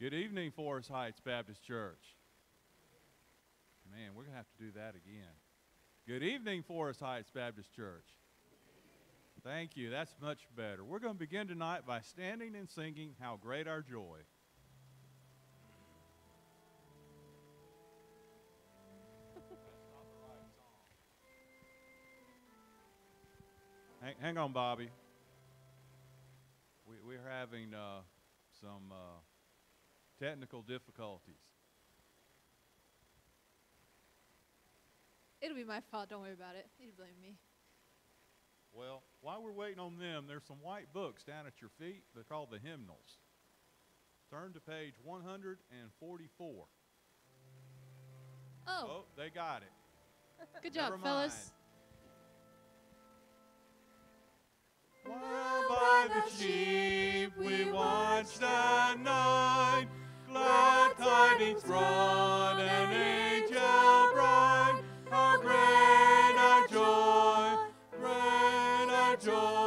Good evening, Forest Heights Baptist Church. Man, we're going to have to do that again. Good evening, Forest Heights Baptist Church. Thank you. That's much better. We're going to begin tonight by standing and singing How Great Our Joy. hang, hang on, Bobby. We, we're having uh, some uh, technical difficulties. It'll be my fault. Don't worry about it. You blame me. Well, while we're waiting on them, there's some white books down at your feet. They're called the hymnals. Turn to page 144. Oh, Oh, they got it. good never job, fellas. While by the sheep we watched at night, tidings an angel. How great our joy, great our joy,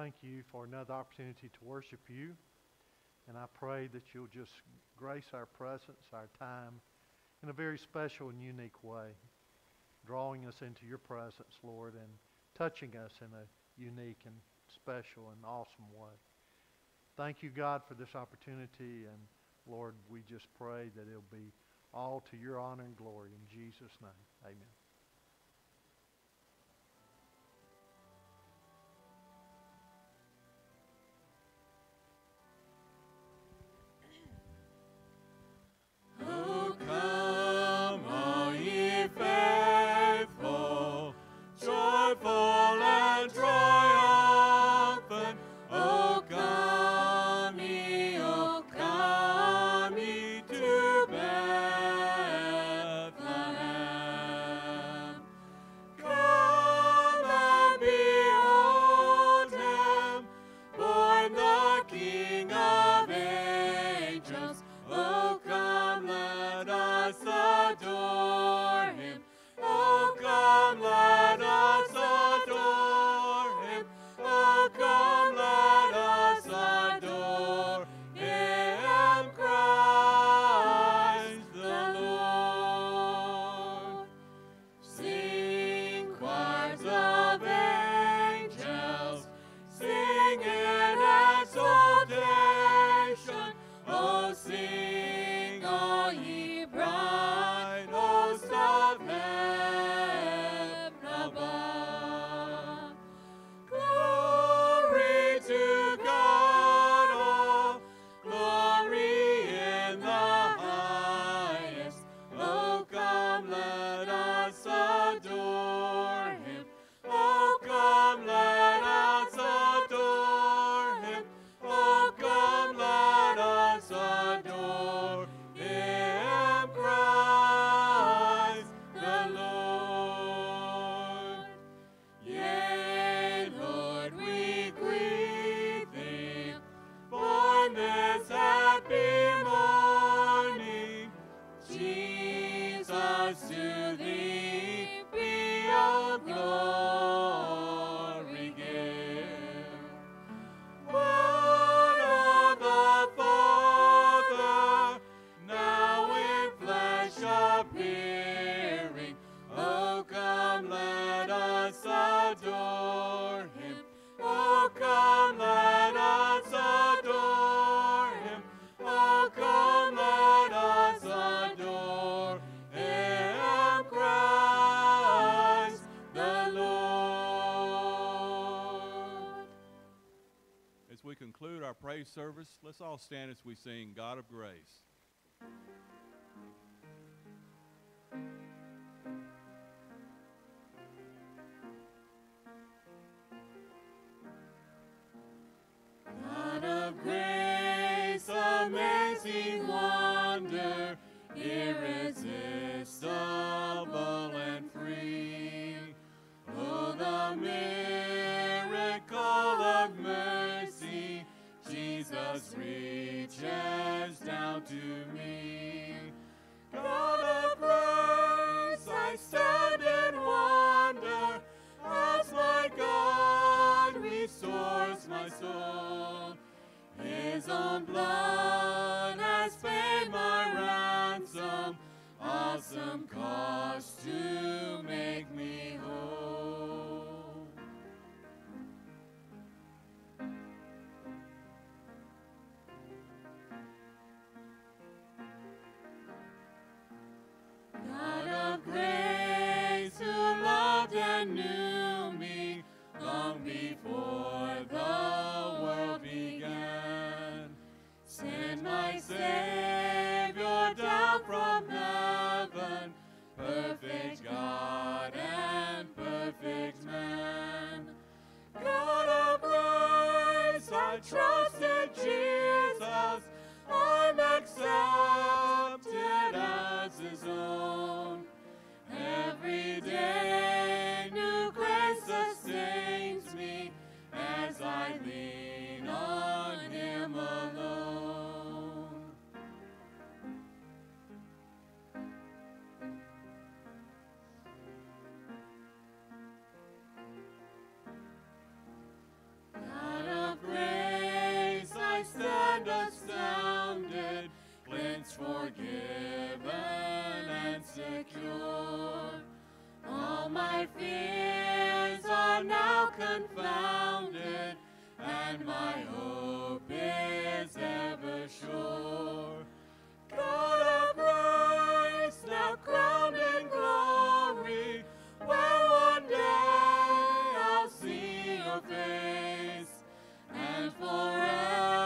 thank you for another opportunity to worship you. And I pray that you'll just grace our presence, our time, in a very special and unique way, drawing us into your presence, Lord, and touching us in a unique and special and awesome way. Thank you, God, for this opportunity. And Lord, we just pray that it'll be all to your honor and glory. In Jesus' name, amen. service, let's all stand as we sing God of Grace. and secure. All my fears are now confounded, and my hope is ever sure. God of grace, now crowned in glory, where one day I'll see your face, and forever.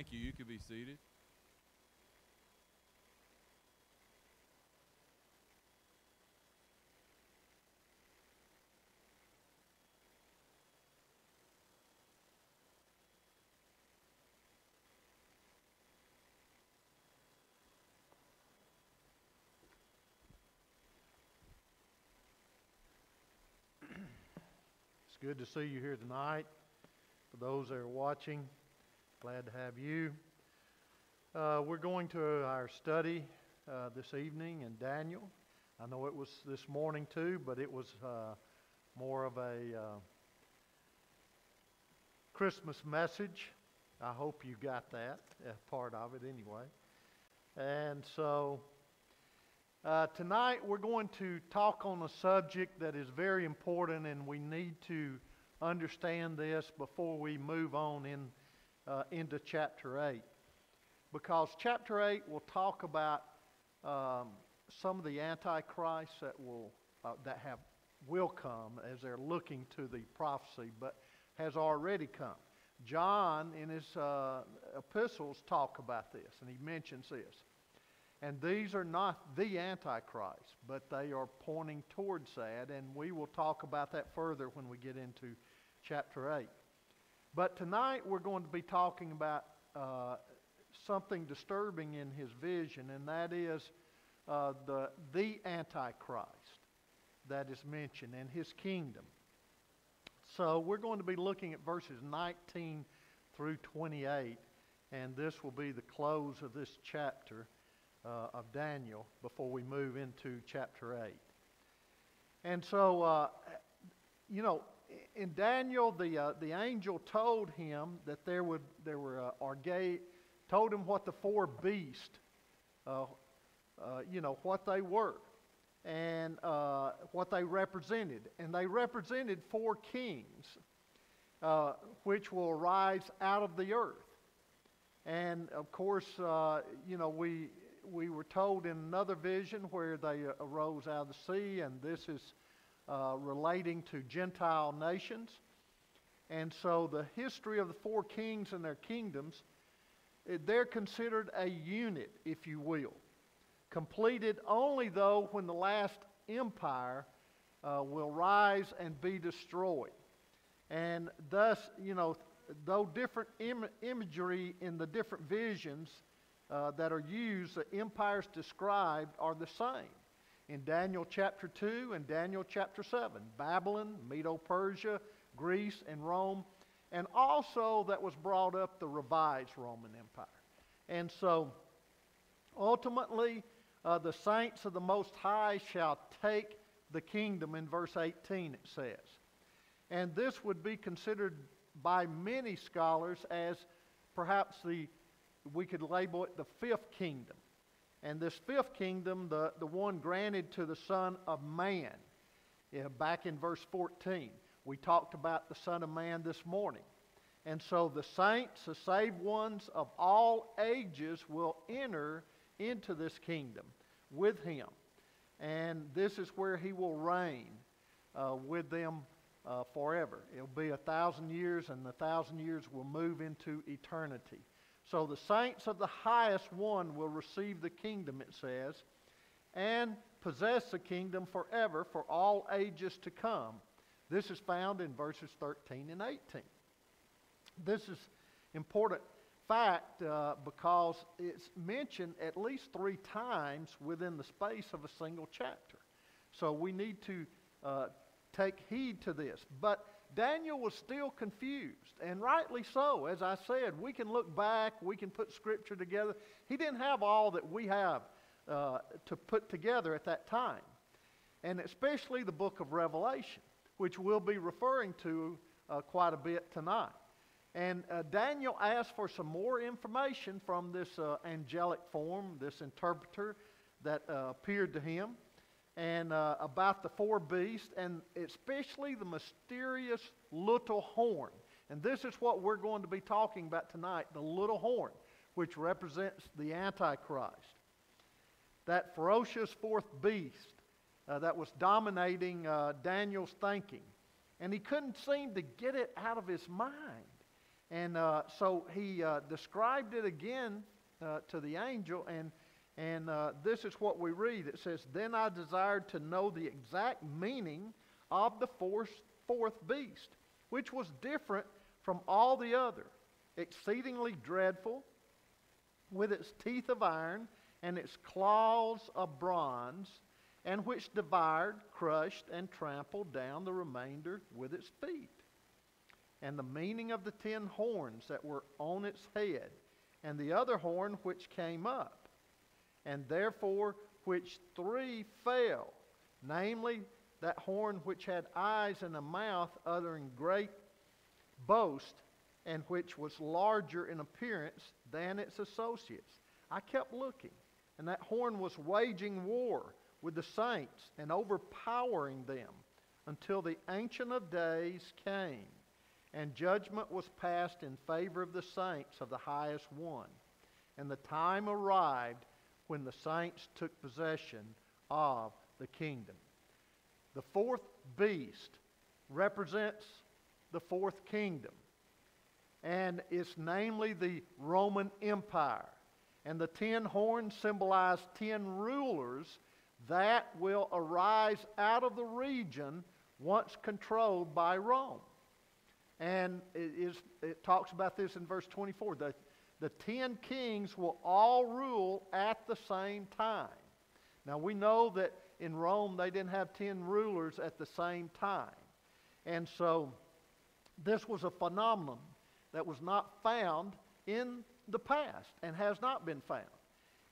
Thank you. You can be seated. It's good to see you here tonight. For those that are watching, glad to have you. Uh, we're going to our study uh, this evening in Daniel. I know it was this morning too, but it was uh, more of a uh, Christmas message. I hope you got that, uh, part of it anyway. And so uh, tonight we're going to talk on a subject that is very important, and we need to understand this before we move on in, uh, into chapter 8. Because chapter 8 will talk about um, some of the antichrists that will uh, that have will come as they're looking to the prophecy, but has already come. John in his uh, epistles talk about this, and he mentions this. And these are not the Antichrist, but they are pointing towards that, and we will talk about that further when we get into chapter 8. But tonight we're going to be talking about uh, something disturbing in his vision, and that is uh, the, the Antichrist that is mentioned and his kingdom. So we're going to be looking at verses 19 through 28, and this will be the close of this chapter uh, of Daniel before we move into chapter 8. And so, uh, you know, in Daniel, the, uh, the angel told him that there, would, there were, uh, Arge, told him what the four beasts, uh, uh, you know, what they were and uh, what they represented. And they represented four kings, uh, which will arise out of the earth. And of course, uh, you know, we, we were told in another vision where they arose out of the sea, and this is uh, relating to Gentile nations. And so the history of the four kings and their kingdoms, eh, they're considered a unit, if you will. Completed only, though, when the last empire uh, will rise and be destroyed. And thus, you know, though different Im- imagery in the different visions uh, that are used, the empires described are the same. In Daniel chapter 2 and Daniel chapter 7, Babylon, Medo Persia, Greece, and Rome, and also that was brought up the revised Roman Empire. And so, ultimately, uh, the saints of the Most High shall take the kingdom, in verse 18 it says. And this would be considered by many scholars as perhaps the, we could label it the fifth kingdom. And this fifth kingdom, the, the one granted to the Son of Man, yeah, back in verse 14. We talked about the Son of Man this morning. And so the saints, the saved ones of all ages, will enter into this kingdom with him. And this is where he will reign uh, with them uh, forever. It'll be a thousand years, and the thousand years will move into eternity. So the saints of the highest one will receive the kingdom, it says, and possess the kingdom forever for all ages to come. This is found in verses 13 and 18. This is important fact uh, because it's mentioned at least three times within the space of a single chapter. So we need to uh, take heed to this. But Daniel was still confused, and rightly so. As I said, we can look back, we can put Scripture together. He didn't have all that we have uh, to put together at that time, and especially the book of Revelation, which we'll be referring to uh, quite a bit tonight. And uh, Daniel asked for some more information from this uh, angelic form, this interpreter that uh, appeared to him, and uh, about the four beasts, and especially the mysterious little horn. And this is what we're going to be talking about tonight the little horn, which represents the Antichrist. That ferocious fourth beast uh, that was dominating uh, Daniel's thinking. And he couldn't seem to get it out of his mind. And uh, so he uh, described it again uh, to the angel, and, and uh, this is what we read. It says, Then I desired to know the exact meaning of the fourth, fourth beast, which was different from all the other, exceedingly dreadful, with its teeth of iron and its claws of bronze, and which devoured, crushed, and trampled down the remainder with its feet. And the meaning of the ten horns that were on its head, and the other horn which came up, and therefore which three fell, namely that horn which had eyes and a mouth uttering great boast, and which was larger in appearance than its associates. I kept looking, and that horn was waging war with the saints and overpowering them until the Ancient of Days came, and judgment was passed in favor of the saints of the highest one. And the time arrived when the saints took possession of the kingdom. The fourth beast represents the fourth kingdom, and it's namely the Roman Empire. And the ten horns symbolize ten rulers that will arise out of the region once controlled by Rome. And it, is, it talks about this in verse 24. The, the ten kings will all rule at the same time. Now we know that in Rome they didn't have ten rulers at the same time. And so this was a phenomenon that was not found in the past and has not been found.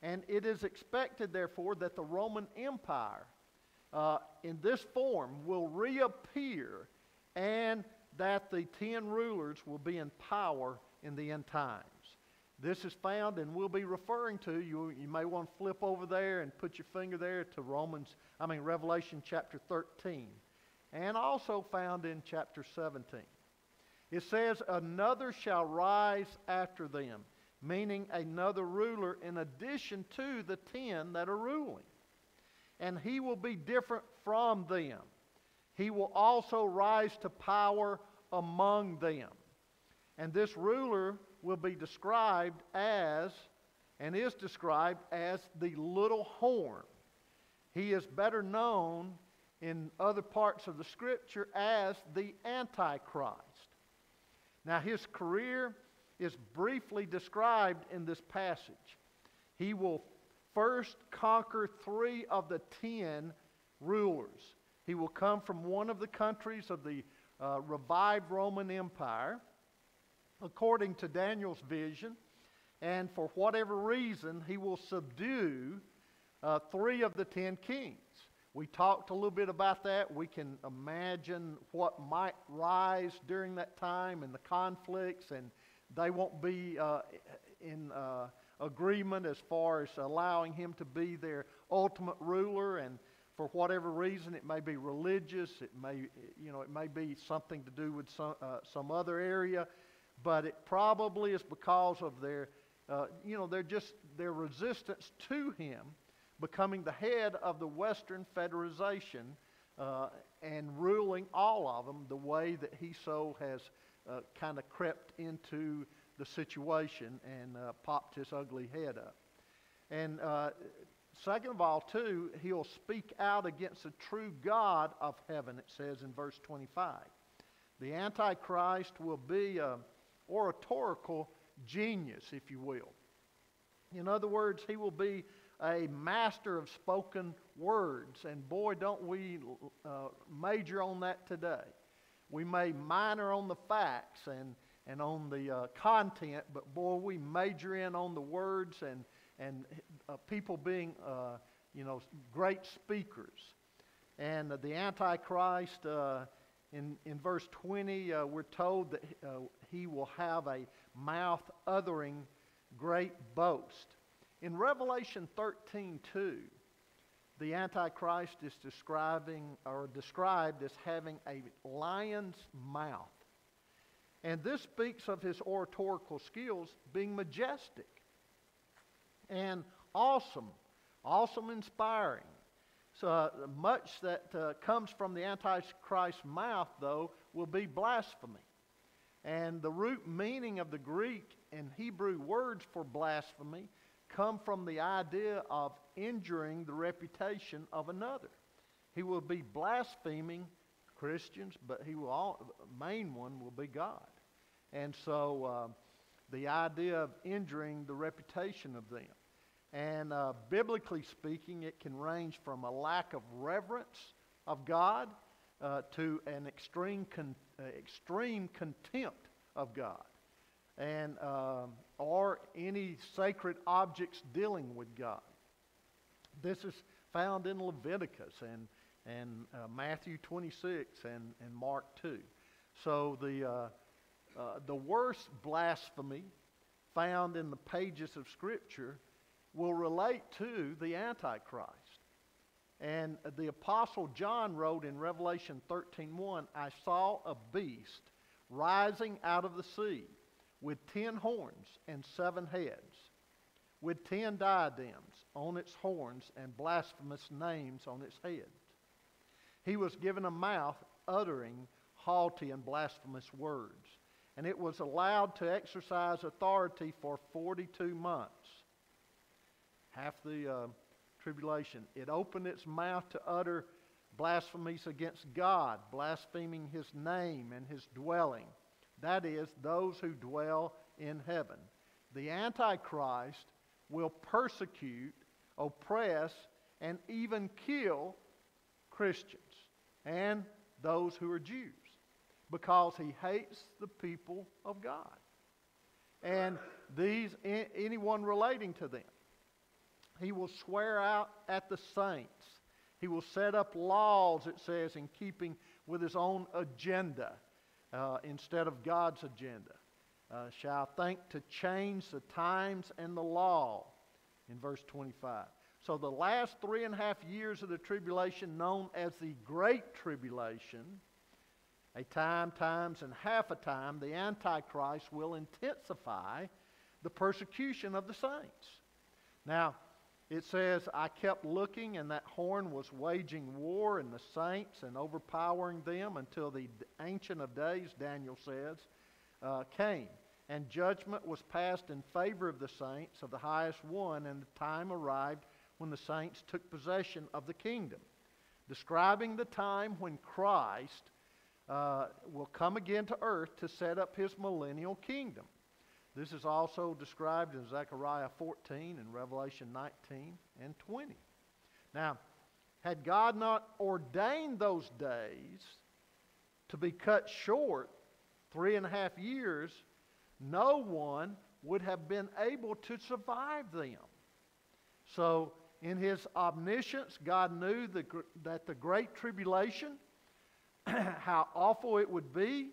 And it is expected, therefore, that the Roman Empire uh, in this form will reappear and that the ten rulers will be in power in the end times. This is found, and we'll be referring to, you, you may want to flip over there and put your finger there to Romans, I mean, Revelation chapter 13, and also found in chapter 17. It says, Another shall rise after them meaning another ruler in addition to the ten that are ruling. And he will be different from them. He will also rise to power among them. And this ruler will be described as, and is described as, the little horn. He is better known in other parts of the scripture as the Antichrist. Now, his career is briefly described in this passage. He will first conquer three of the ten rulers. He will come from one of the countries of the uh, revived Roman Empire, according to Daniel's vision, and for whatever reason, he will subdue uh, three of the ten kings. We talked a little bit about that. We can imagine what might rise during that time and the conflicts and they won't be uh, in uh, agreement as far as allowing him to be their ultimate ruler. And for whatever reason, it may be religious, it may, you know, it may be something to do with some, uh, some other area, but it probably is because of their, uh, you know, their just their resistance to him becoming the head of the Western Federation uh, and ruling all of them the way that he so has uh, kind of crept into the situation and uh, popped his ugly head up. And uh, second of all, too, he'll speak out against the true God of heaven, it says in verse 25. The Antichrist will be an oratorical genius, if you will. In other words, he will be a master of spoken words. And boy, don't we uh, major on that today. We may minor on the facts and, and on the uh, content, but boy, we major in on the words and, and uh, people being, uh, you know, great speakers. And the Antichrist, uh, in, in verse 20, uh, we're told that uh, he will have a mouth uttering great boast. In Revelation 13 2, the Antichrist is describing or described as having a lion's mouth. And this speaks of his oratorical skills being majestic and awesome, awesome, inspiring. So uh, much that uh, comes from the Antichrist's mouth, though, will be blasphemy. And the root meaning of the Greek and Hebrew words for blasphemy come from the idea of injuring the reputation of another. He will be blaspheming Christians, but he will all, main one will be God. And so uh, the idea of injuring the reputation of them. And uh, biblically speaking, it can range from a lack of reverence of God uh, to an extreme, con- uh, extreme contempt of God, and um, or any sacred objects dealing with God. This is found in Leviticus and and uh, Matthew 26 and, and Mark 2. So the uh, the worst blasphemy found in the pages of Scripture will relate to the Antichrist. And the Apostle John wrote in Revelation 13:1, I saw a beast rising out of the sea with ten horns and seven heads, with ten diadems on its horns and blasphemous names on its heads. He was given a mouth uttering haughty and blasphemous words, and it was allowed to exercise authority for 42 months half the uh, tribulation. It opened its mouth to utter blasphemies against God, blaspheming his name and his dwelling. That is, those who dwell in heaven. The Antichrist will persecute, oppress, and even kill Christians and those who are Jews because he hates the people of God and these anyone relating to them. He will swear out at the saints. He will set up laws, it says, in keeping with his own agenda uh, instead of God's agenda. Uh, shall think to change the times and the law, in verse 25. So the last three and a half years of the tribulation, known as the Great Tribulation, a time, times, and half a time, the Antichrist will intensify the persecution of the saints. Now, it says, I kept looking, and that horn was waging war in the saints and overpowering them until the Ancient of Days, Daniel says, uh, came. And judgment was passed in favor of the saints of the highest one, and the time arrived when the saints took possession of the kingdom. Describing the time when Christ uh, will come again to earth to set up his millennial kingdom. This is also described in Zechariah 14 and Revelation 19 and 20. Now, had God not ordained those days to be cut short, three and a half years, no one would have been able to survive them. So, in his omniscience, God knew the, that the great tribulation, how awful it would be,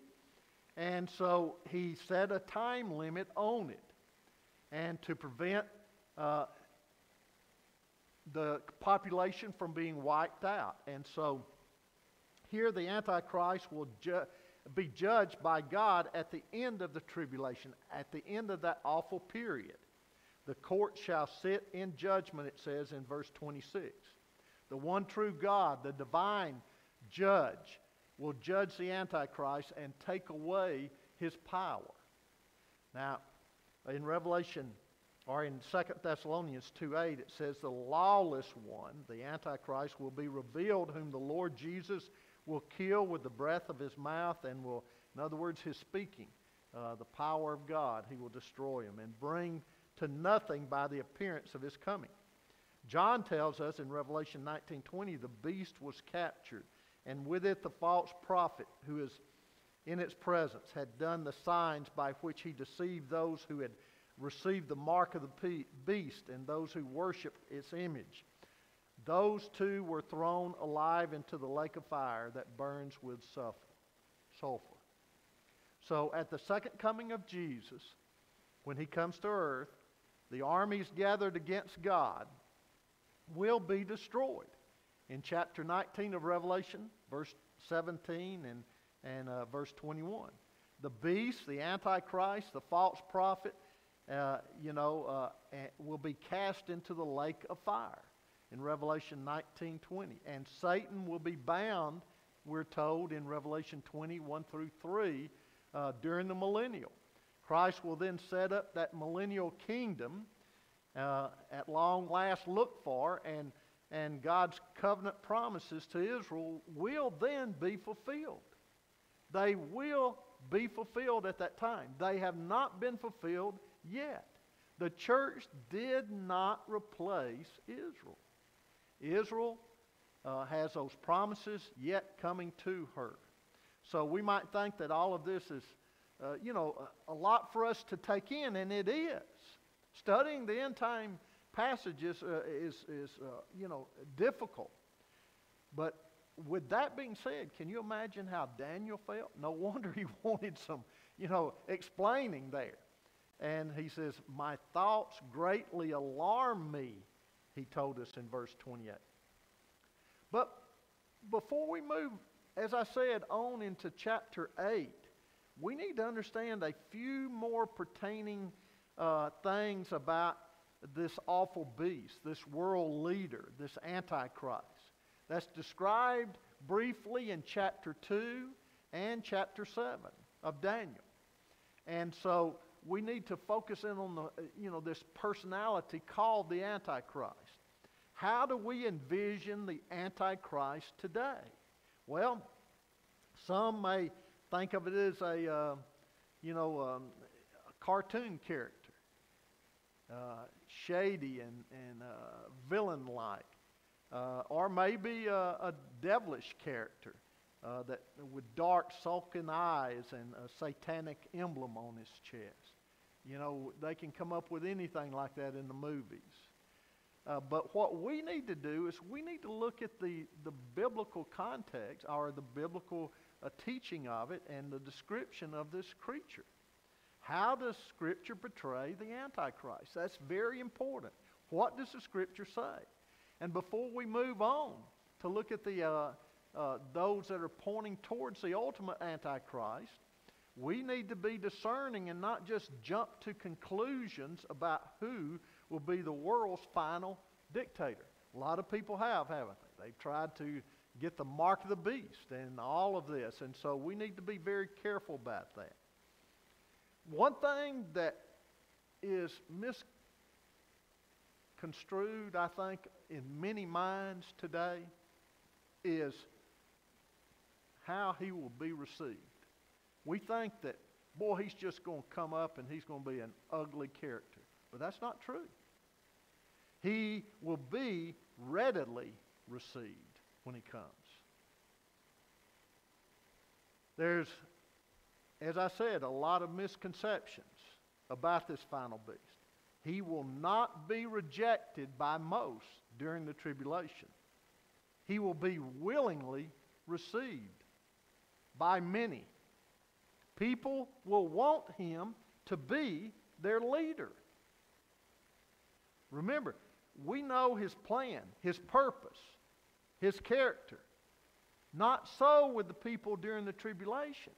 and so he set a time limit on it. And to prevent uh, the population from being wiped out. And so here the Antichrist will ju- be judged by God at the end of the tribulation, at the end of that awful period. The court shall sit in judgment, it says in verse 26. The one true God, the divine judge, will judge the Antichrist and take away his power. Now, in Revelation, or in 2 Thessalonians 2.8, it says, The lawless one, the Antichrist, will be revealed, whom the Lord Jesus will kill with the breath of his mouth and will, in other words, his speaking, uh, the power of God, he will destroy him and bring to nothing by the appearance of his coming. John tells us in Revelation 19:20 the beast was captured and with it the false prophet who is in its presence had done the signs by which he deceived those who had received the mark of the beast and those who worshiped its image. Those two were thrown alive into the lake of fire that burns with sulfur. So at the second coming of Jesus, when he comes to earth, the armies gathered against God will be destroyed. In chapter 19 of Revelation, verse 17 and, and uh, verse 21. The beast, the Antichrist, the false prophet, uh, you know, uh, will be cast into the lake of fire in Revelation 19:20. And Satan will be bound, we're told in Revelation 21 through 3, uh, during the millennial. Christ will then set up that millennial kingdom uh, at long last looked for, and, and God's covenant promises to Israel will then be fulfilled. They will be fulfilled at that time. They have not been fulfilled yet. The church did not replace Israel. Israel uh, has those promises yet coming to her. So we might think that all of this is, uh, you know, a, a lot for us to take in, and it is. Studying the end time passages uh, is, is uh, you know, difficult. But with that being said, can you imagine how Daniel felt? No wonder he wanted some, you know, explaining there. And he says, My thoughts greatly alarm me, he told us in verse 28. But before we move, as I said, on into chapter 8, we need to understand a few more pertaining uh, things about this awful beast, this world leader, this Antichrist. That's described briefly in chapter 2 and chapter 7 of Daniel. And so we need to focus in on the, you know, this personality called the Antichrist. How do we envision the Antichrist today? Well, some may think of it as a, uh, you know, um, a cartoon character uh, shady and, and uh, villain like, uh, or maybe a, a devilish character uh, that with dark, sulking eyes and a satanic emblem on his chest. You know, they can come up with anything like that in the movies. Uh, but what we need to do is we need to look at the, the biblical context or the biblical uh, teaching of it and the description of this creature. How does Scripture portray the Antichrist? That's very important. What does the Scripture say? And before we move on to look at the, uh, uh, those that are pointing towards the ultimate Antichrist, we need to be discerning and not just jump to conclusions about who will be the world's final dictator. A lot of people have, haven't they? They've tried to get the mark of the beast and all of this. And so we need to be very careful about that. One thing that is misconstrued, I think, in many minds today is how he will be received. We think that, boy, he's just going to come up and he's going to be an ugly character. But that's not true. He will be readily received when he comes. There's as I said, a lot of misconceptions about this final beast. He will not be rejected by most during the tribulation. He will be willingly received by many. People will want him to be their leader. Remember, we know his plan, his purpose, his character. Not so with the people during the tribulation.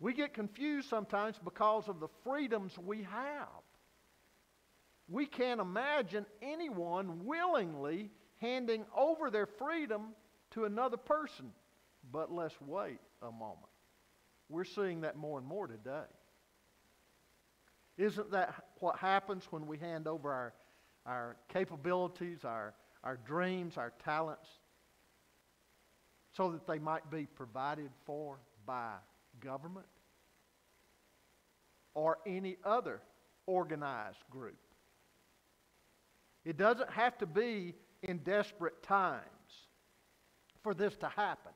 We get confused sometimes because of the freedoms we have. We can't imagine anyone willingly handing over their freedom to another person. But let's wait a moment. We're seeing that more and more today. Isn't that what happens when we hand over our, our capabilities, our, our dreams, our talents, so that they might be provided for by government or any other organized group. It doesn't have to be in desperate times for this to happen.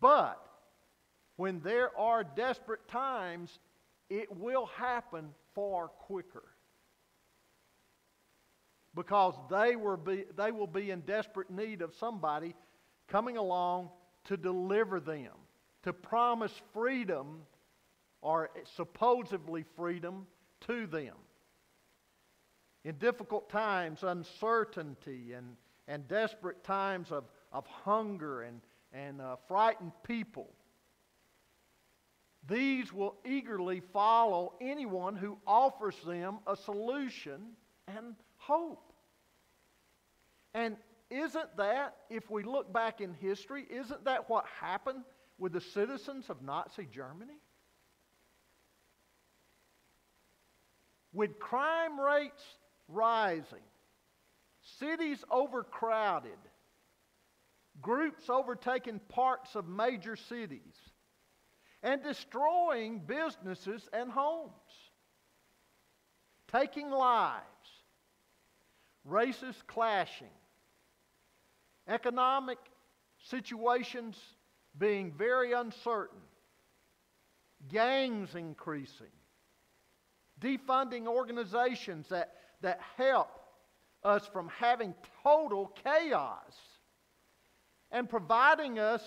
But when there are desperate times, it will happen far quicker. Because they, will be, they will be in desperate need of somebody coming along to deliver them to promise freedom or supposedly freedom to them. In difficult times, uncertainty and, and desperate times of, of hunger and, and uh, frightened people, these will eagerly follow anyone who offers them a solution and hope. And isn't that, if we look back in history, isn't that what happened with the citizens of Nazi Germany? With crime rates rising, cities overcrowded, groups overtaking parts of major cities, and destroying businesses and homes, taking lives, races clashing, economic situations being very uncertain, gangs increasing, defunding organizations that, that help us from having total chaos, and providing us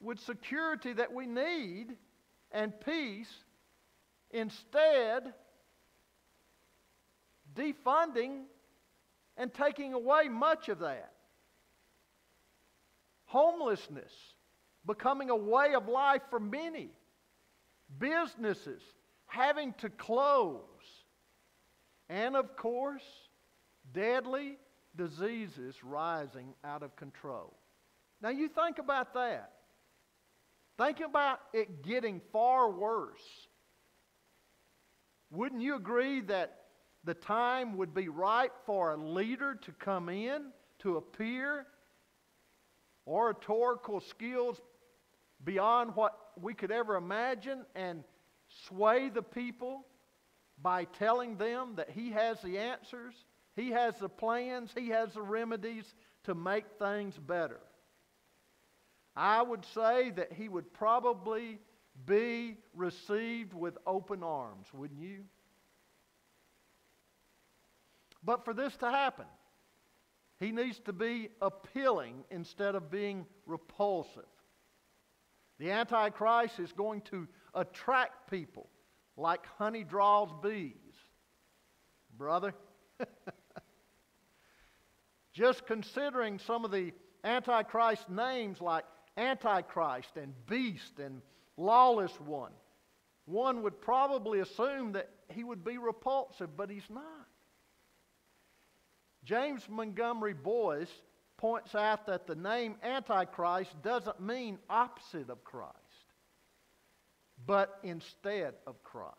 with security that we need and peace, instead, defunding and taking away much of that. Homelessness becoming a way of life for many. Businesses having to close. And of course, deadly diseases rising out of control. Now, you think about that. Think about it getting far worse. Wouldn't you agree that the time would be right for a leader to come in, to appear, oratorical skills beyond what we could ever imagine, and sway the people by telling them that he has the answers, he has the plans, he has the remedies to make things better. I would say that he would probably be received with open arms, wouldn't you? But for this to happen, he needs to be appealing instead of being repulsive. The Antichrist is going to attract people like honey draws bees. Brother, just considering some of the Antichrist names like Antichrist and Beast and Lawless One, one would probably assume that he would be repulsive, but he's not. James Montgomery Boice points out that the name Antichrist doesn't mean opposite of Christ, but instead of Christ.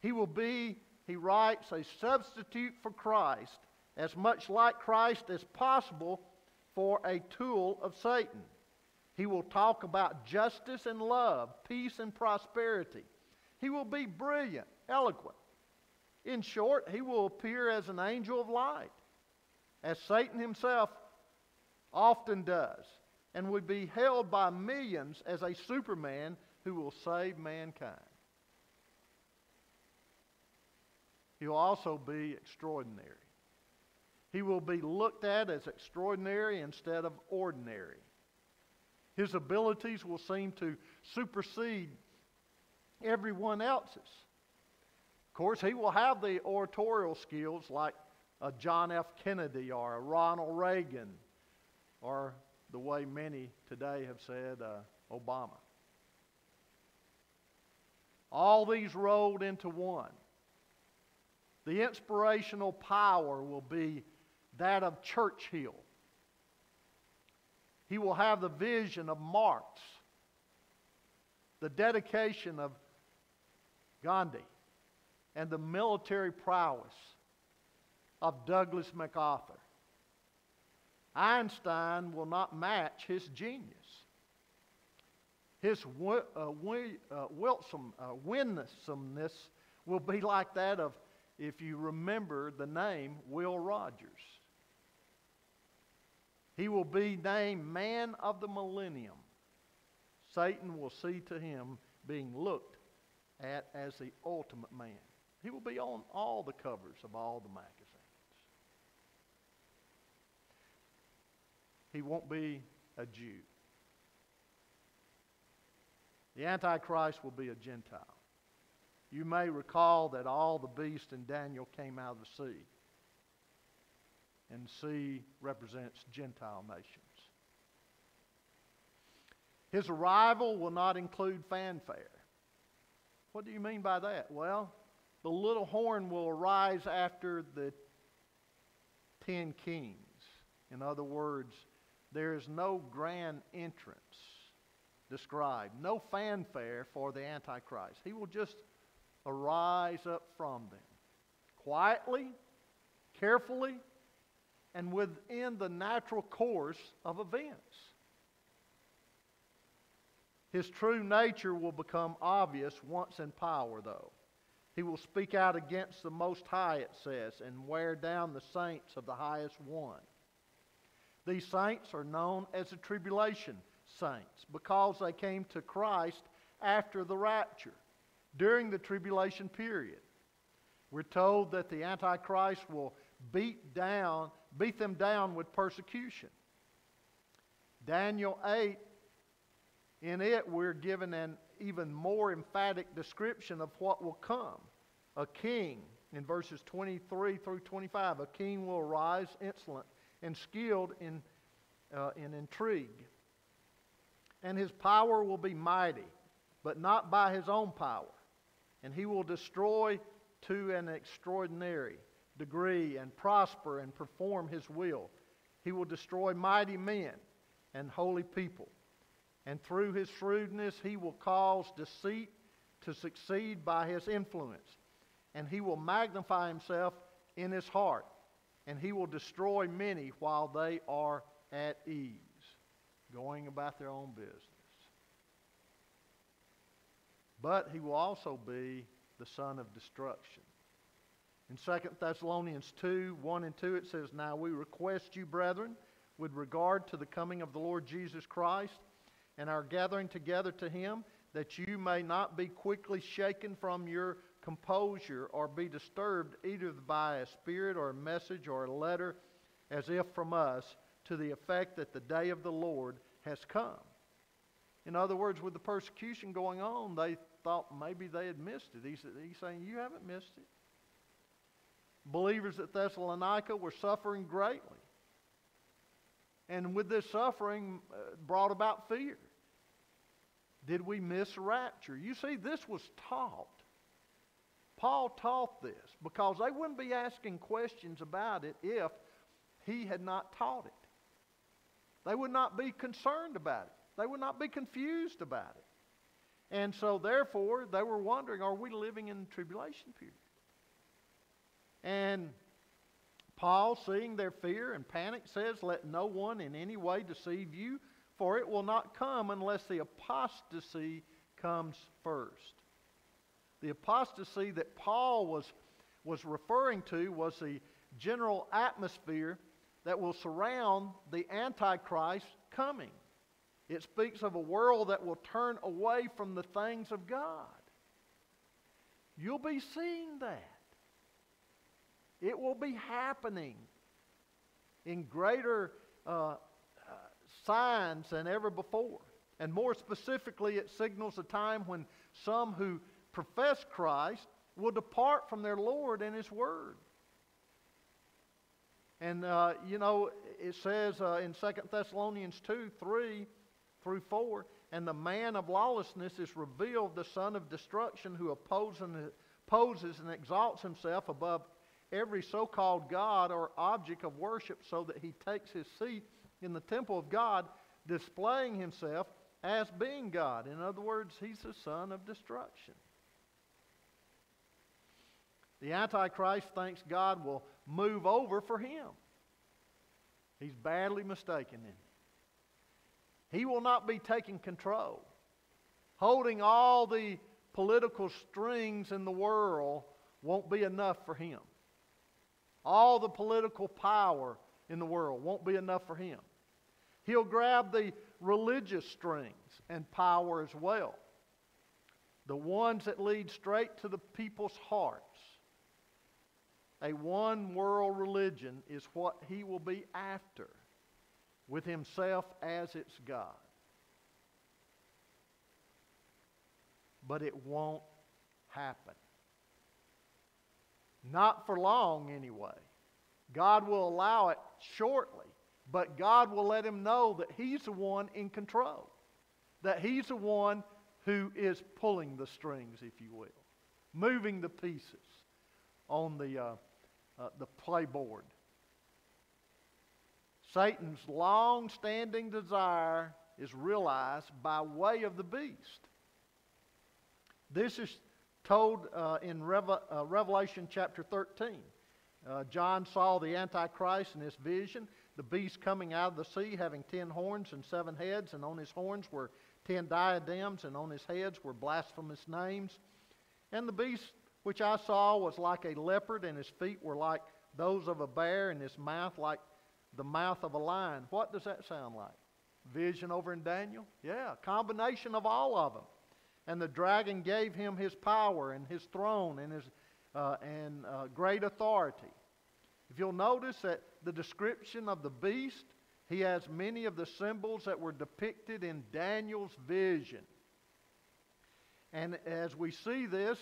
He will be, he writes, a substitute for Christ, as much like Christ as possible for a tool of Satan. He will talk about justice and love, peace and prosperity. He will be brilliant, eloquent. In short, he will appear as an angel of light as Satan himself often does, and would be held by millions as a superman who will save mankind. He will also be extraordinary. He will be looked at as extraordinary instead of ordinary. His abilities will seem to supersede everyone else's. Of course, he will have the oratorial skills like a John F. Kennedy or a Ronald Reagan or the way many today have said uh, Obama. All these rolled into one. The inspirational power will be that of Churchill. He will have the vision of Marx, the dedication of Gandhi, and the military prowess of Douglas MacArthur. Einstein will not match his genius. His uh, uh, wilsome, uh, winsomeness will be like that of, if you remember the name, Will Rogers. He will be named Man of the Millennium. Satan will see to him being looked at as the ultimate man. He will be on all the covers of all the magazines. He won't be a Jew. The Antichrist will be a Gentile. You may recall that all the beasts in Daniel came out of the sea. And sea represents Gentile nations. His arrival will not include fanfare. What do you mean by that? Well, the little horn will arise after the ten kings. In other words, there is no grand entrance described, no fanfare for the Antichrist. He will just arise up from them quietly, carefully, and within the natural course of events. His true nature will become obvious once in power, though. He will speak out against the Most High, it says, and wear down the saints of the highest one. These saints are known as the tribulation saints because they came to Christ after the rapture, during the tribulation period. We're told that the Antichrist will beat down, beat them down with persecution. Daniel 8 in it, we're given an even more emphatic description of what will come. A king, in verses 23 through 25, a king will arise insolent and skilled in, uh, in intrigue. And his power will be mighty, but not by his own power. And he will destroy to an extraordinary degree and prosper and perform his will. He will destroy mighty men and holy people and through his shrewdness, he will cause deceit to succeed by his influence. And he will magnify himself in his heart. And he will destroy many while they are at ease, going about their own business. But he will also be the son of destruction. In 2 Thessalonians 2 1 and 2, it says, Now we request you, brethren, with regard to the coming of the Lord Jesus Christ and our gathering together to him, that you may not be quickly shaken from your composure or be disturbed either by a spirit or a message or a letter as if from us to the effect that the day of the Lord has come. In other words, with the persecution going on, they thought maybe they had missed it. He's, he's saying, You haven't missed it. Believers at Thessalonica were suffering greatly. And with this suffering, uh, brought about fear. Did we miss rapture? You see, this was taught. Paul taught this because they wouldn't be asking questions about it if he had not taught it. They would not be concerned about it. They would not be confused about it. And so, therefore, they were wondering are we living in the tribulation period? And Paul, seeing their fear and panic, says, Let no one in any way deceive you, for it will not come unless the apostasy comes first. The apostasy that Paul was, was referring to was the general atmosphere that will surround the Antichrist coming. It speaks of a world that will turn away from the things of God. You'll be seeing that. It will be happening in greater uh, signs than ever before. And more specifically, it signals a time when some who profess Christ will depart from their Lord and His Word. And, uh, you know, it says uh, in 2 Thessalonians 2 3 through 4, and the man of lawlessness is revealed, the son of destruction, who opposes and, exalts himself above every so called God or object of worship, so that he takes his seat in the temple of God, displaying himself as being God. In other words, he's the son of destruction. The Antichrist thinks God will move over for him. He's badly mistaken in it. He will not be taking control. Holding all the political strings in the world won't be enough for him. All the political power in the world won't be enough for him. He'll grab the religious strings and power as well. The ones that lead straight to the people's hearts. A one world religion is what he will be after, with himself as its God. but it won't happen. Not for long, anyway. God will allow it shortly, but God will let him know that he's the one in control, that he's the one who is pulling the strings, if you will, moving the pieces on the, uh, uh, the playboard. Satan's long standing desire is realized by way of the beast. This is told uh, in Reve- uh, Revelation chapter 13. Uh, John saw the Antichrist in his vision, the beast coming out of the sea, having ten horns and seven heads, and on his horns were ten diadems, and on his heads were blasphemous names. And the beast which I saw was like a leopard, and his feet were like those of a bear, and his mouth like the mouth of a lion. What does that sound like? Vision over in Daniel? Yeah, combination of all of them. And the dragon gave him his power and his throne and his uh, and uh, great authority. If you'll notice that the description of the beast, he has many of the symbols that were depicted in Daniel's vision. And as we see this,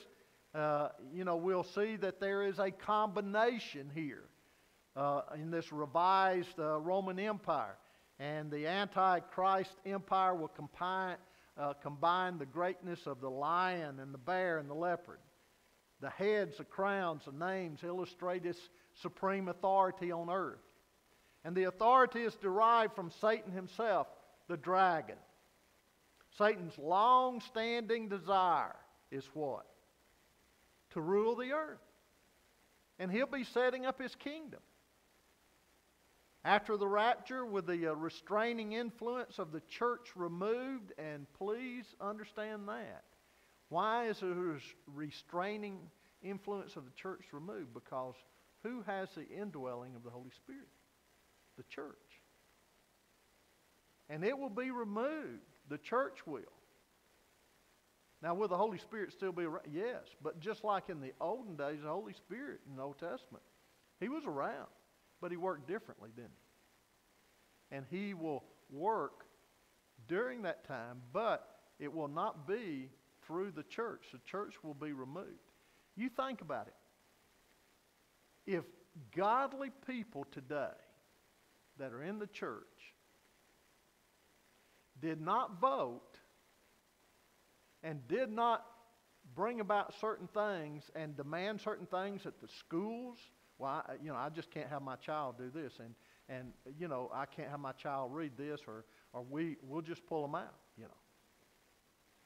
uh, you know, we'll see that there is a combination here uh, in this revised uh, Roman Empire. And the Antichrist Empire will combine, uh, combine the greatness of the lion and the bear and the leopard. The heads, the crowns, the names illustrate his supreme authority on earth. And the authority is derived from Satan himself, the dragon. Satan's long standing desire is what? To rule the earth. And he'll be setting up his kingdom. After the rapture, with the uh, restraining influence of the church removed, and please understand that. Why is the restraining influence of the church removed? Because who has the indwelling of the Holy Spirit? The church. And it will be removed. The church will. Now, will the Holy Spirit still be around? Yes. But just like in the olden days, the Holy Spirit in the Old Testament, He was around, but He worked differently, He? And He will work during that time, but it will not be through the church. The church will be removed. You think about it. If godly people today that are in the church did not vote and did not bring about certain things and demand certain things at the schools, well, I, you know, I just can't have my child do this, and and you know, I can't have my child read this, or or we we'll just pull them out, you know.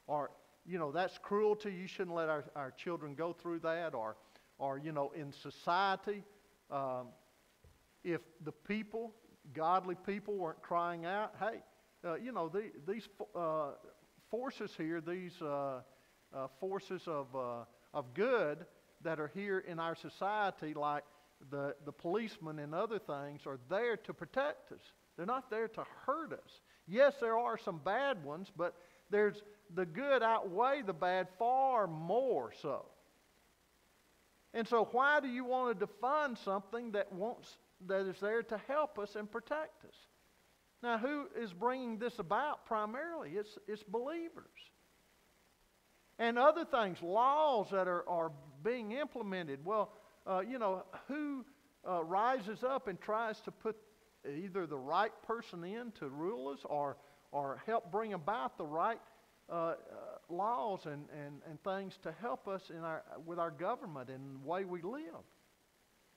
Or you know, that's cruelty. You shouldn't let our, our children go through that. Or, or you know, in society, um, if the people, godly people, weren't crying out, hey, uh, you know, the, these uh, forces here, these uh, uh, forces of, uh, of good that are here in our society, like the, the policemen and other things, are there to protect us. They're not there to hurt us. Yes, there are some bad ones, but there's the good outweigh the bad far more so. And so why do you want to define something that wants that is there to help us and protect us? Now, who is bringing this about primarily? It's, it's believers. And other things, laws that are, are being implemented. Well, uh, you know, who uh, rises up and tries to put either the right person in to rule us or, or help bring about the right uh, uh, laws and, and, and things to help us in our, with our government and the way we live.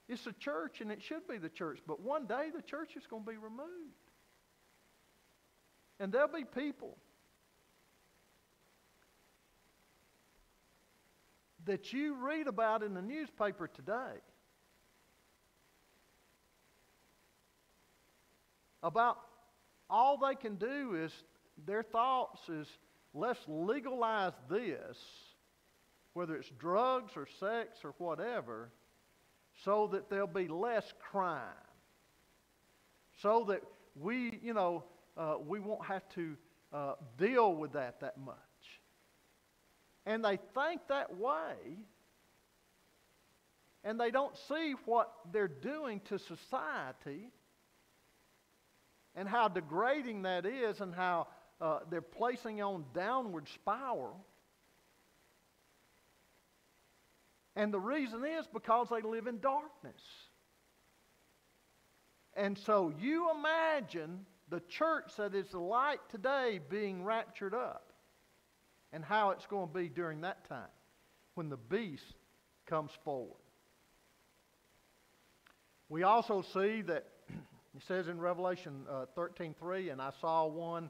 It's the church, and it should be the church, but one day the church is going to be removed. And there'll be people that you read about in the newspaper today about all they can do is their thoughts is let's legalize this, whether it's drugs or sex or whatever, so that there'll be less crime. So that we, you know, uh, we won't have to uh, deal with that that much. And they think that way, and they don't see what they're doing to society and how degrading that is and how uh, they're placing on downward spiral. And the reason is because they live in darkness. And so you imagine the church that is the light today being raptured up and how it's going to be during that time when the beast comes forward. We also see that it says in Revelation uh, 13:3, and I saw one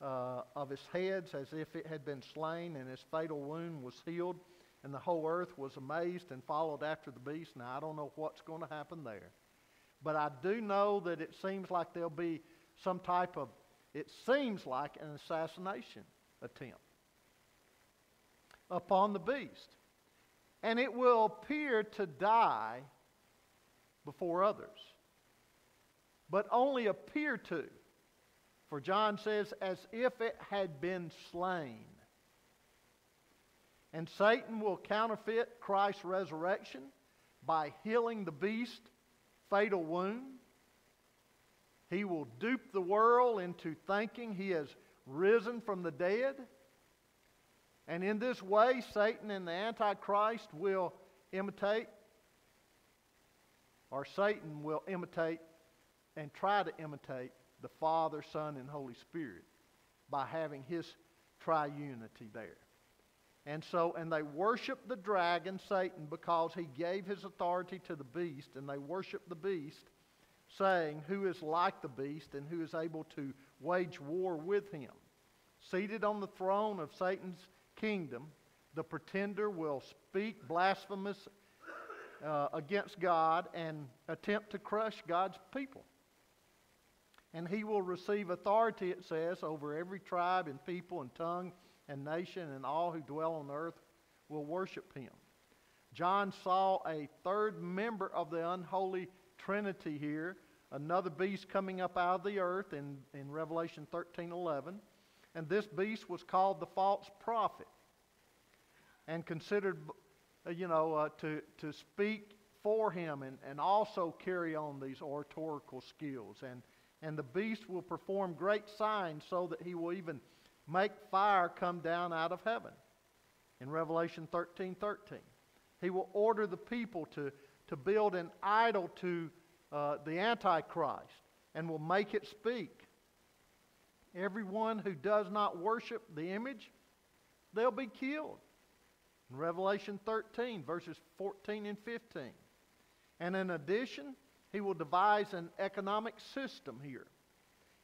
uh, of his heads as if it had been slain, and his fatal wound was healed, and the whole earth was amazed and followed after the beast. Now I don't know what's going to happen there, but I do know that it seems like there'll be some type of, it seems like an assassination attempt upon the beast. And it will appear to die before others, but only appear to. For John says, as if it had been slain. And Satan will counterfeit Christ's resurrection by healing the beast fatal wound. He will dupe the world into thinking he has risen from the dead. And in this way, Satan and the Antichrist will imitate, or Satan will imitate and try to imitate the Father, Son, and Holy Spirit by having his triunity there. And so, and they worship the dragon, Satan, because he gave his authority to the beast, and they worship the beast, saying, Who is like the beast and who is able to wage war with him? Seated on the throne of Satan's kingdom, the pretender will speak blasphemous uh, against God and attempt to crush God's people. And he will receive authority, it says, over every tribe and people and tongue and nation, and all who dwell on earth will worship him. John saw a third member of the unholy trinity here, another beast coming up out of the earth in, in Revelation 13 11. And this beast was called the false prophet and considered, uh, you know, uh, to, to speak for him and, and also carry on these oratorical skills. And, and the beast will perform great signs so that he will even make fire come down out of heaven. In Revelation 13 13. He will order the people to, to build an idol to uh, the Antichrist and will make it speak. Everyone who does not worship the image, they'll be killed. In Revelation 13, verses 14 and 15. And in addition, he will devise an economic system here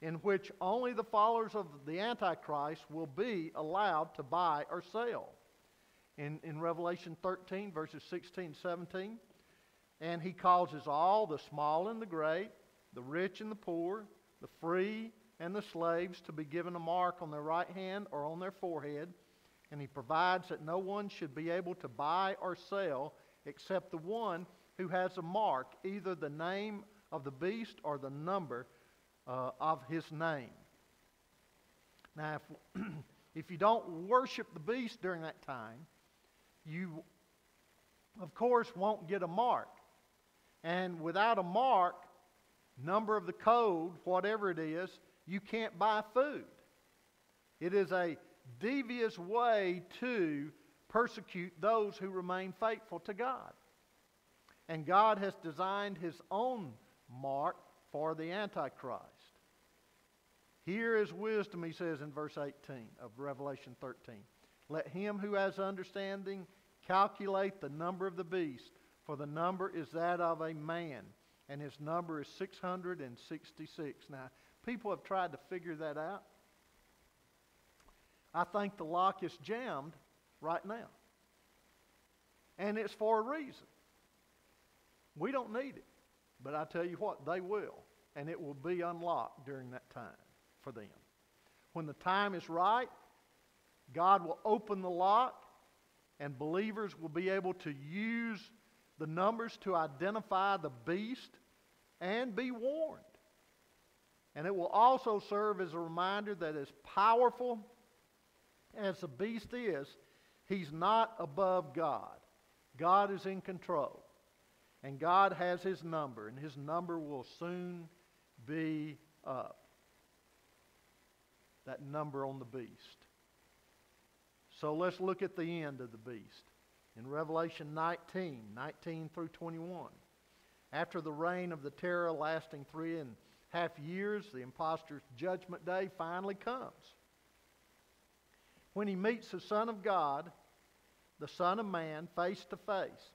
in which only the followers of the Antichrist will be allowed to buy or sell. In, in Revelation 13, verses 16 17, and he causes all, the small and the great, the rich and the poor, the free and the slaves, to be given a mark on their right hand or on their forehead. And he provides that no one should be able to buy or sell except the one who has a mark, either the name of the beast or the number uh, of his name. Now, if, if you don't worship the beast during that time, you, of course, won't get a mark. And without a mark, number of the code, whatever it is, you can't buy food. It is a devious way to persecute those who remain faithful to God. And God has designed his own mark for the Antichrist. Here is wisdom, he says in verse 18 of Revelation 13. Let him who has understanding calculate the number of the beast, for the number is that of a man, and his number is 666. Now, people have tried to figure that out. I think the lock is jammed right now. And it's for a reason. We don't need it. But I tell you what, they will. And it will be unlocked during that time for them. When the time is right, God will open the lock, and believers will be able to use the numbers to identify the beast and be warned. And it will also serve as a reminder that as powerful as the beast is, he's not above God. God is in control. And God has his number, and his number will soon be up. That number on the beast. So let's look at the end of the beast. In Revelation 19, 19 through 21. After the reign of the terror lasting three and a half years, the impostor's judgment day finally comes. When he meets the Son of God, the Son of Man, face to face.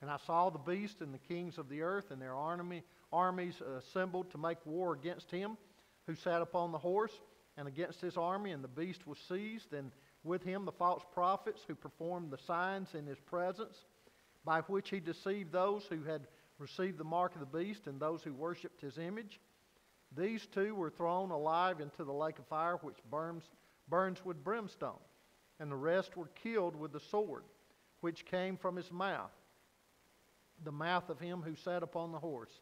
And I saw the beast and the kings of the earth and their army, armies assembled to make war against him who sat upon the horse and against his army, and the beast was seized, and with him the false prophets who performed the signs in his presence, by which he deceived those who had received the mark of the beast and those who worshipped his image. These two were thrown alive into the lake of fire, which burns, burns with brimstone, and the rest were killed with the sword, which came from his mouth, the mouth of him who sat upon the horse.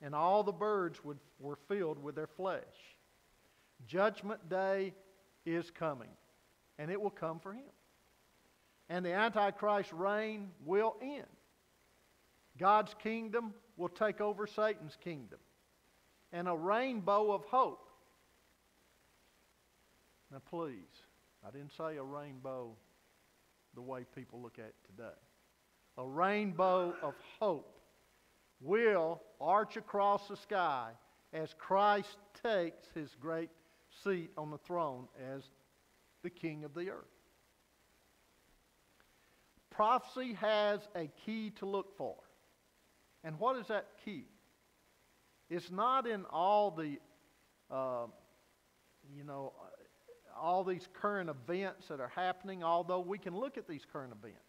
And all the birds would, were filled with their flesh. Judgment day is coming, and it will come for him. And the Antichrist reign will end. God's kingdom will take over Satan's kingdom. And a rainbow of hope. Now, please, I didn't say a rainbow the way people look at it today. A rainbow of hope will arch across the sky as Christ takes his great seat on the throne as the king of the earth. Prophecy has a key to look for. And what is that key? It's not in all the, uh, you know, all these current events that are happening, although we can look at these current events.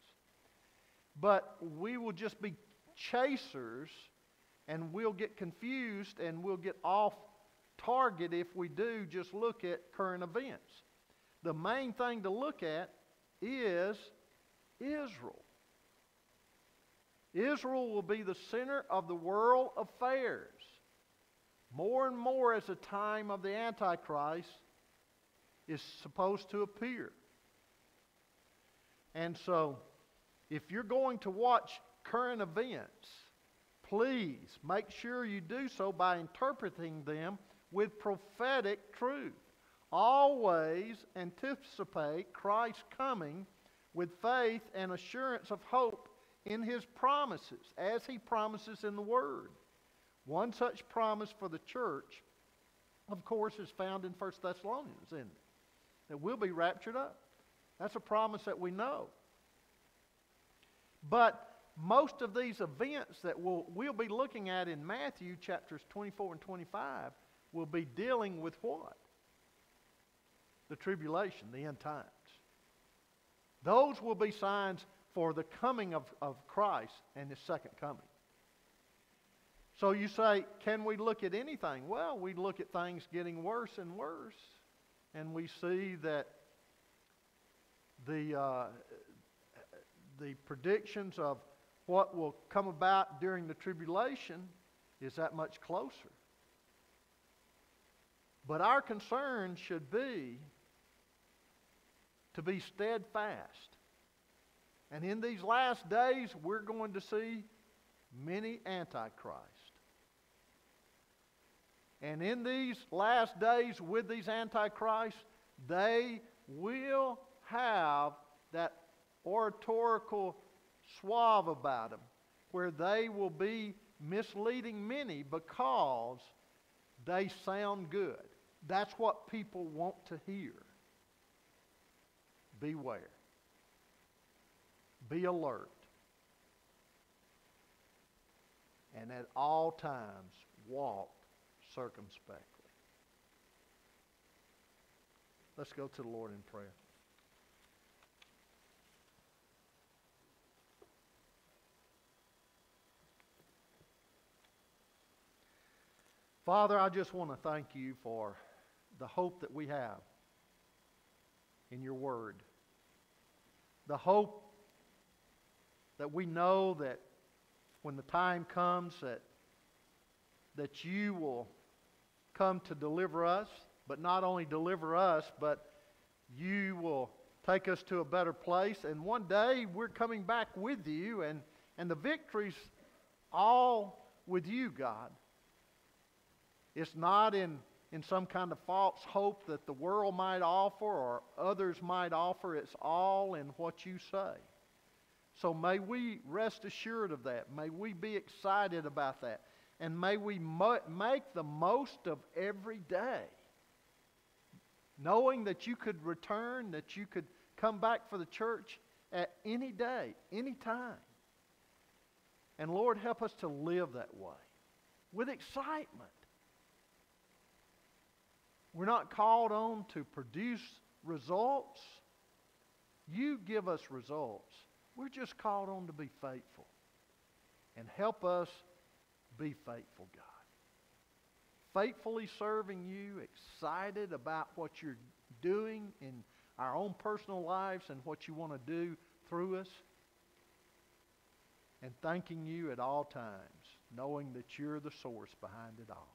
But we will just be chasers and we'll get confused and we'll get off target if we do just look at current events. The main thing to look at is Israel. Israel will be the center of the world affairs. More and more as the time of the Antichrist is supposed to appear. And so, if you're going to watch current events, please make sure you do so by interpreting them with prophetic truth. Always anticipate Christ's coming with faith and assurance of hope in his promises, as he promises in the Word. One such promise for the church, of course, is found in 1 Thessalonians, it? That we'll be raptured up. That's a promise that we know. But most of these events that we'll, we'll be looking at in Matthew chapters 24 and 25 will be dealing with what? The tribulation, the end times. Those will be signs for the coming of, of Christ and his second coming. So you say, can we look at anything? Well, we look at things getting worse and worse, and we see that the, uh, the predictions of what will come about during the tribulation is that much closer. But our concern should be to be steadfast. And in these last days, we're going to see many antichrists. And in these last days, with these antichrists, they will have that oratorical suave about them, where they will be misleading many because they sound good. That's what people want to hear. Beware. Be alert. And at all times, walk circumspectly. Let's go to the Lord in prayer. Father, I just want to thank you for the hope that we have in your word. The hope that we know that when the time comes that that you will come to deliver us, but not only deliver us, but you will take us to a better place and one day we're coming back with you and and the victory's all with you, God. It's not in in some kind of false hope that the world might offer or others might offer. It's all in what you say. So may we rest assured of that. May we be excited about that. And may we mo- make the most of every day. Knowing that you could return, that you could come back for the church at any day, any time. And Lord, help us to live that way with excitement. We're not called on to produce results. You give us results. We're just called on to be faithful. And help us be faithful, God. Faithfully serving you, excited about what you're doing in our own personal lives and what you want to do through us. And thanking you at all times, knowing that you're the source behind it all.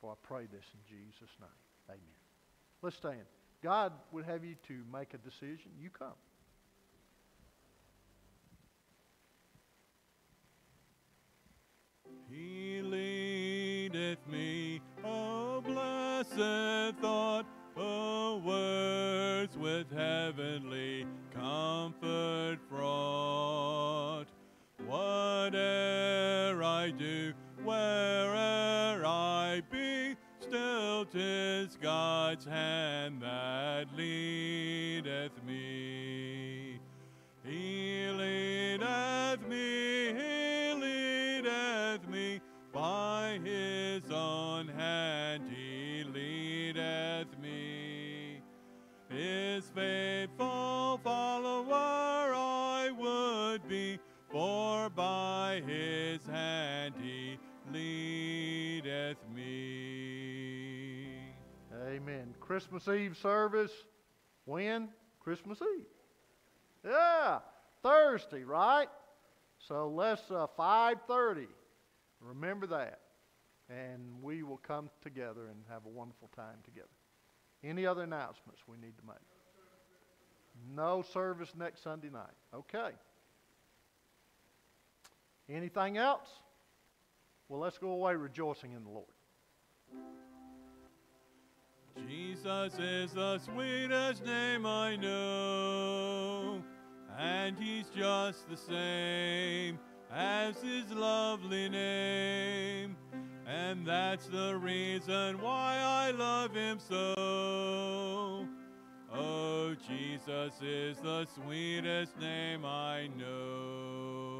For I pray this in Jesus' name. Amen. Let's stand. God would have you to make a decision. You come. He leadeth me, a blessed thought, a words with heavenly comfort fraught. Whate'er I do, God's hand Christmas Eve service. When? Christmas Eve. Yeah, Thursday, right? So let's uh, 5:30. Remember that, and we will come together and have a wonderful time together. Any other announcements we need to make? No service next Sunday night. Okay. Anything else? Well, let's go away rejoicing in the Lord. Jesus is the sweetest name I know, and he's just the same as his lovely name. And that's the reason why I love him so. Oh, Jesus is the sweetest name I know.